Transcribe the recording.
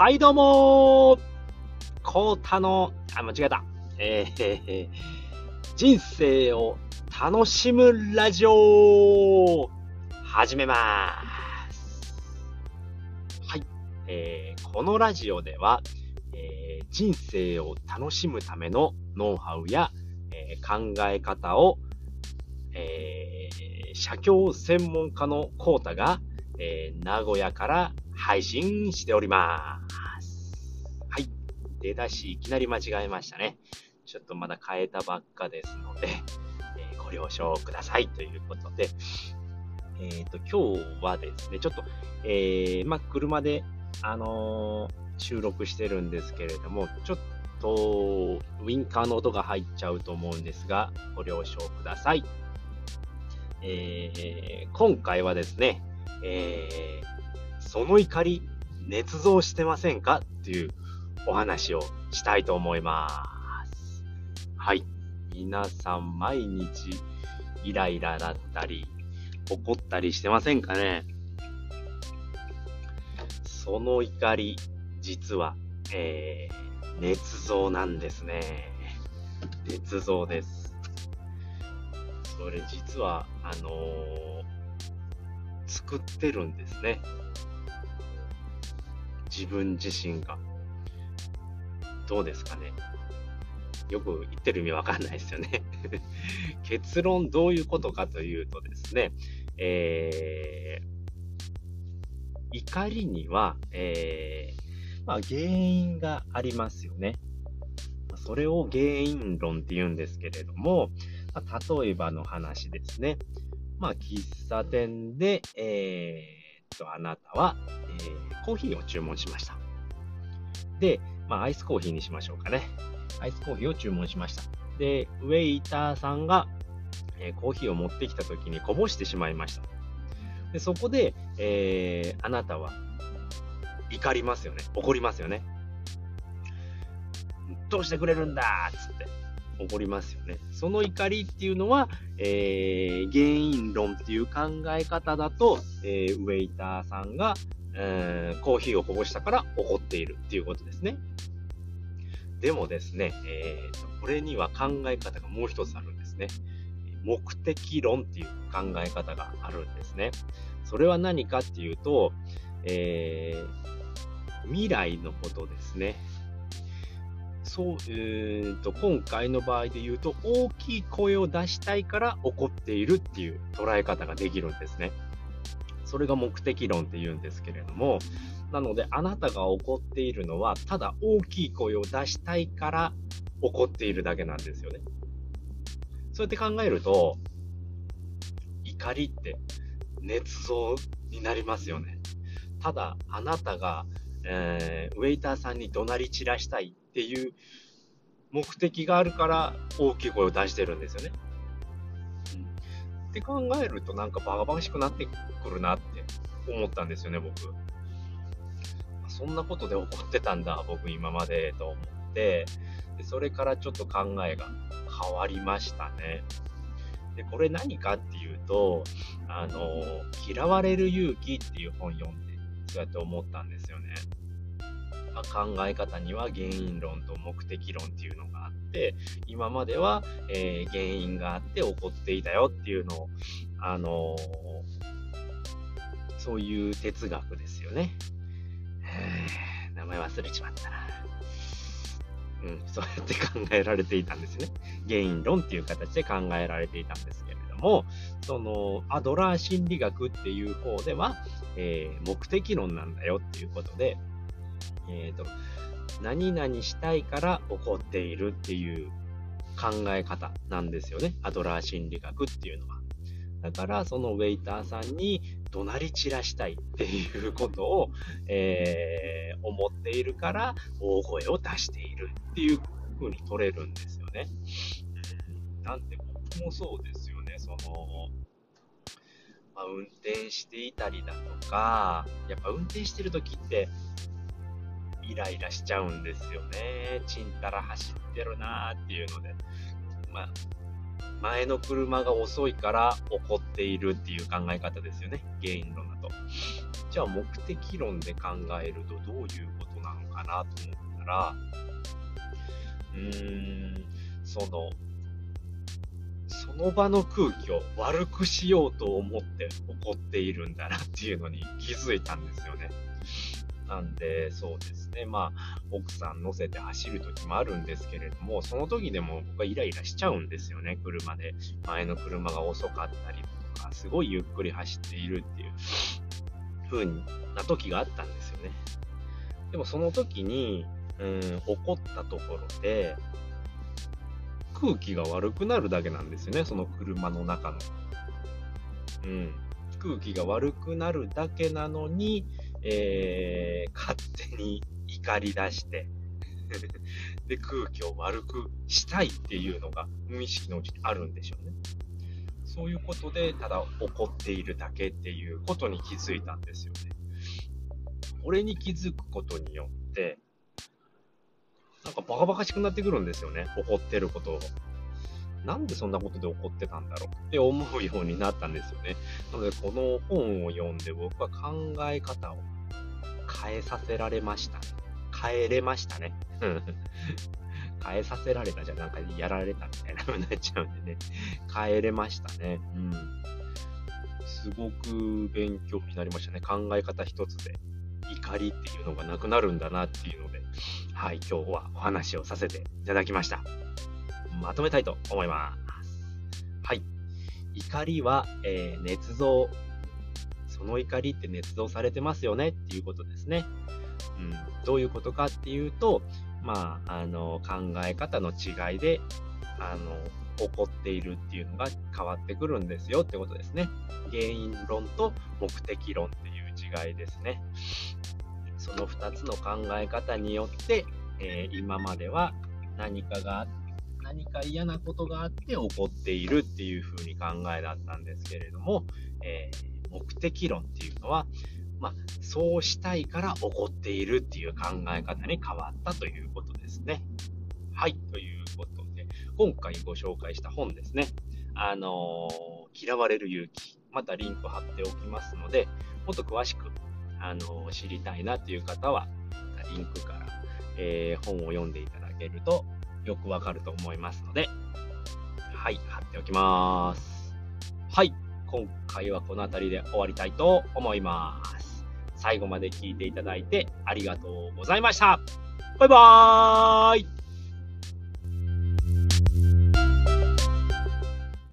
はい、どうもコータの、あ、間違えた。えー、人生を楽しむラジオ始めます。はい、えー、このラジオでは、えー人生を楽しむためのノウハウや、えー考え方を、えー、写経専門家のコータが、えー名古屋から配信しております。はい。出だしいきなり間違えましたね。ちょっとまだ変えたばっかですので、えーご了承くださいということで、えっ、と、今日はですね、ちょっと、えー、まあ、車で、あのー収録してるんですけれども、ちょっと、ウィンカーの音が入っちゃうと思うんですが、ご了承ください。えー今回はですね、えーその怒り、捏造してませんかっていうお話をしたいと思います。はい。皆さん、毎日、イライラだったり、怒ったりしてませんかねその怒り、実は、えー、捏造なんですね。捏造です。それ実は、あのー作ってるんですね。自分自身が。どうですかね。よく言ってる意味わかんないですよね。結論どういうことかというとですね、えー、怒りには、えー、まあ、原因がありますよね。それを原因論って言うんですけれども、まあ例えばの話ですね。まあ、喫茶店で、えーっと、あなたは、えーコーヒーを注文しました。で、まあ、アイスコーヒーにしましょうかね。アイスコーヒーを注文しました。で、ウェイターさんが、えーコーヒーを持ってきた時にこぼしてしまいました。で、そこで、えーあなたは怒りますよね。怒りますよね。どうしてくれるんだっつって怒りますよね。その怒りっていうのは、えー原因論っていう考え方だと、えーウェイターさんが、えーコーヒーをこぼしたから怒っているっていうことですね。でもですね、えーとこれには考え方がもう一つあるんですね。目的論っていう考え方があるんですね。それは何かっていうと、えー未来のことですね。そう、えーと、今回の場合で言うと、大きい声を出したいから怒っているっていう捉え方ができるんですね。それが目的論って言うんですけれども、なので、あなたが怒っているのは、ただ大きい声を出したいから怒っているだけなんですよね。そうやって考えると、怒りって捏造になりますよね。ただ、あなたが、えーウェイターさんに怒鳴り散らしたいっていう目的があるから大きい声を出してるんですよね。うんって考えるとなんかバカバカしくなってくるなって思ったんですよね、僕。そんなことで怒ってたんだ、僕今までと思って、でそれからちょっと考えが変わりましたね。で、これ何かっていうと、あの、嫌われる勇気っていう本読んで、そうやって思ったんですよね。考え方には原因論と目的論っていうのがあって、今までは、えー原因があって起こっていたよっていうのを、あのーそういう哲学ですよね。名前忘れちまったな。うん、そうやって考えられていたんですね。原因論っていう形で考えられていたんですけれども、そのアドラー心理学っていう方では、えー目的論なんだよっていうことで、えーと、何々したいから起こっているっていう考え方なんですよね。アドラー心理学っていうのは。だから、そのウェイターさんに怒鳴り散らしたいっていうことを、えー思っているから、大声を出しているっていう風に取れるんですよね。なんて僕もそうですよね。その、ま、運転していたりだとか、やっぱ運転してる時って、イライラしちゃうんですよね。ちんたら走ってるなーっていうので。まあ、前の車が遅いから起こっているっていう考え方ですよね。原因論だと。じゃあ目的論で考えるとどういうことなのかなと思ったら、うーん、その、その場の空気を悪くしようと思って怒っているんだなっていうのに気づいたんですよね。なんで、そうですね。まあ、奥さん乗せて走る時もあるんですけれども、その時でも僕はイライラしちゃうんですよね、車で。前の車が遅かったりとか、すごいゆっくり走っているっていう風な時があったんですよね。でもその時に、うん、怒ったところで、空気が悪くなるだけなんですよね、その車の中の。うん。空気が悪くなるだけなのに、えー、勝手に怒り出して で、空気を悪くしたいっていうのが無意識のうちにあるんでしょうね。そういうことで、ただ怒っているだけっていうことに気づいたんですよね。これに気づくことによって、なんかバカバカしくなってくるんですよね。怒ってることを。なんでそんなことで怒ってたんだろうって思うようになったんですよね。なので、この本を読んで僕は考え方を変えさせられました。変えれましたね。変えさせられたじゃなんかやられたみたいな風になっちゃうんでね。変えれましたね。うん。すごく勉強になりましたね。考え方一つで怒りっていうのがなくなるんだなっていうので、はい、今日はお話をさせていただきました。まとめたいと思います。はい。怒りは、えー、捏造。その怒りって捏造されてますよねっていうことですね。うん。どういうことかっていうと、まあ、あの、考え方の違いで、あの、起こっているっていうのが変わってくるんですよってことですね。原因論と目的論っていう違いですね。その2つの考え方によって、えー、今までは何かが何か嫌なことがあって起こっているっていう風に考えだったんですけれども、えー、目的論っていうのは、まあ、そうしたいから起こっているっていう考え方に変わったということですね。はい、ということで、今回ご紹介した本ですね。あのー、嫌われる勇気。またリンク貼っておきますので、もっと詳しくあの、知りたいなっていう方は、リンクから、えー、本を読んでいただけるとよくわかると思いますので、はい、貼っておきます。はい、今回はこの辺りで終わりたいと思います。最後まで聞いていただいてありがとうございました。バイバーイ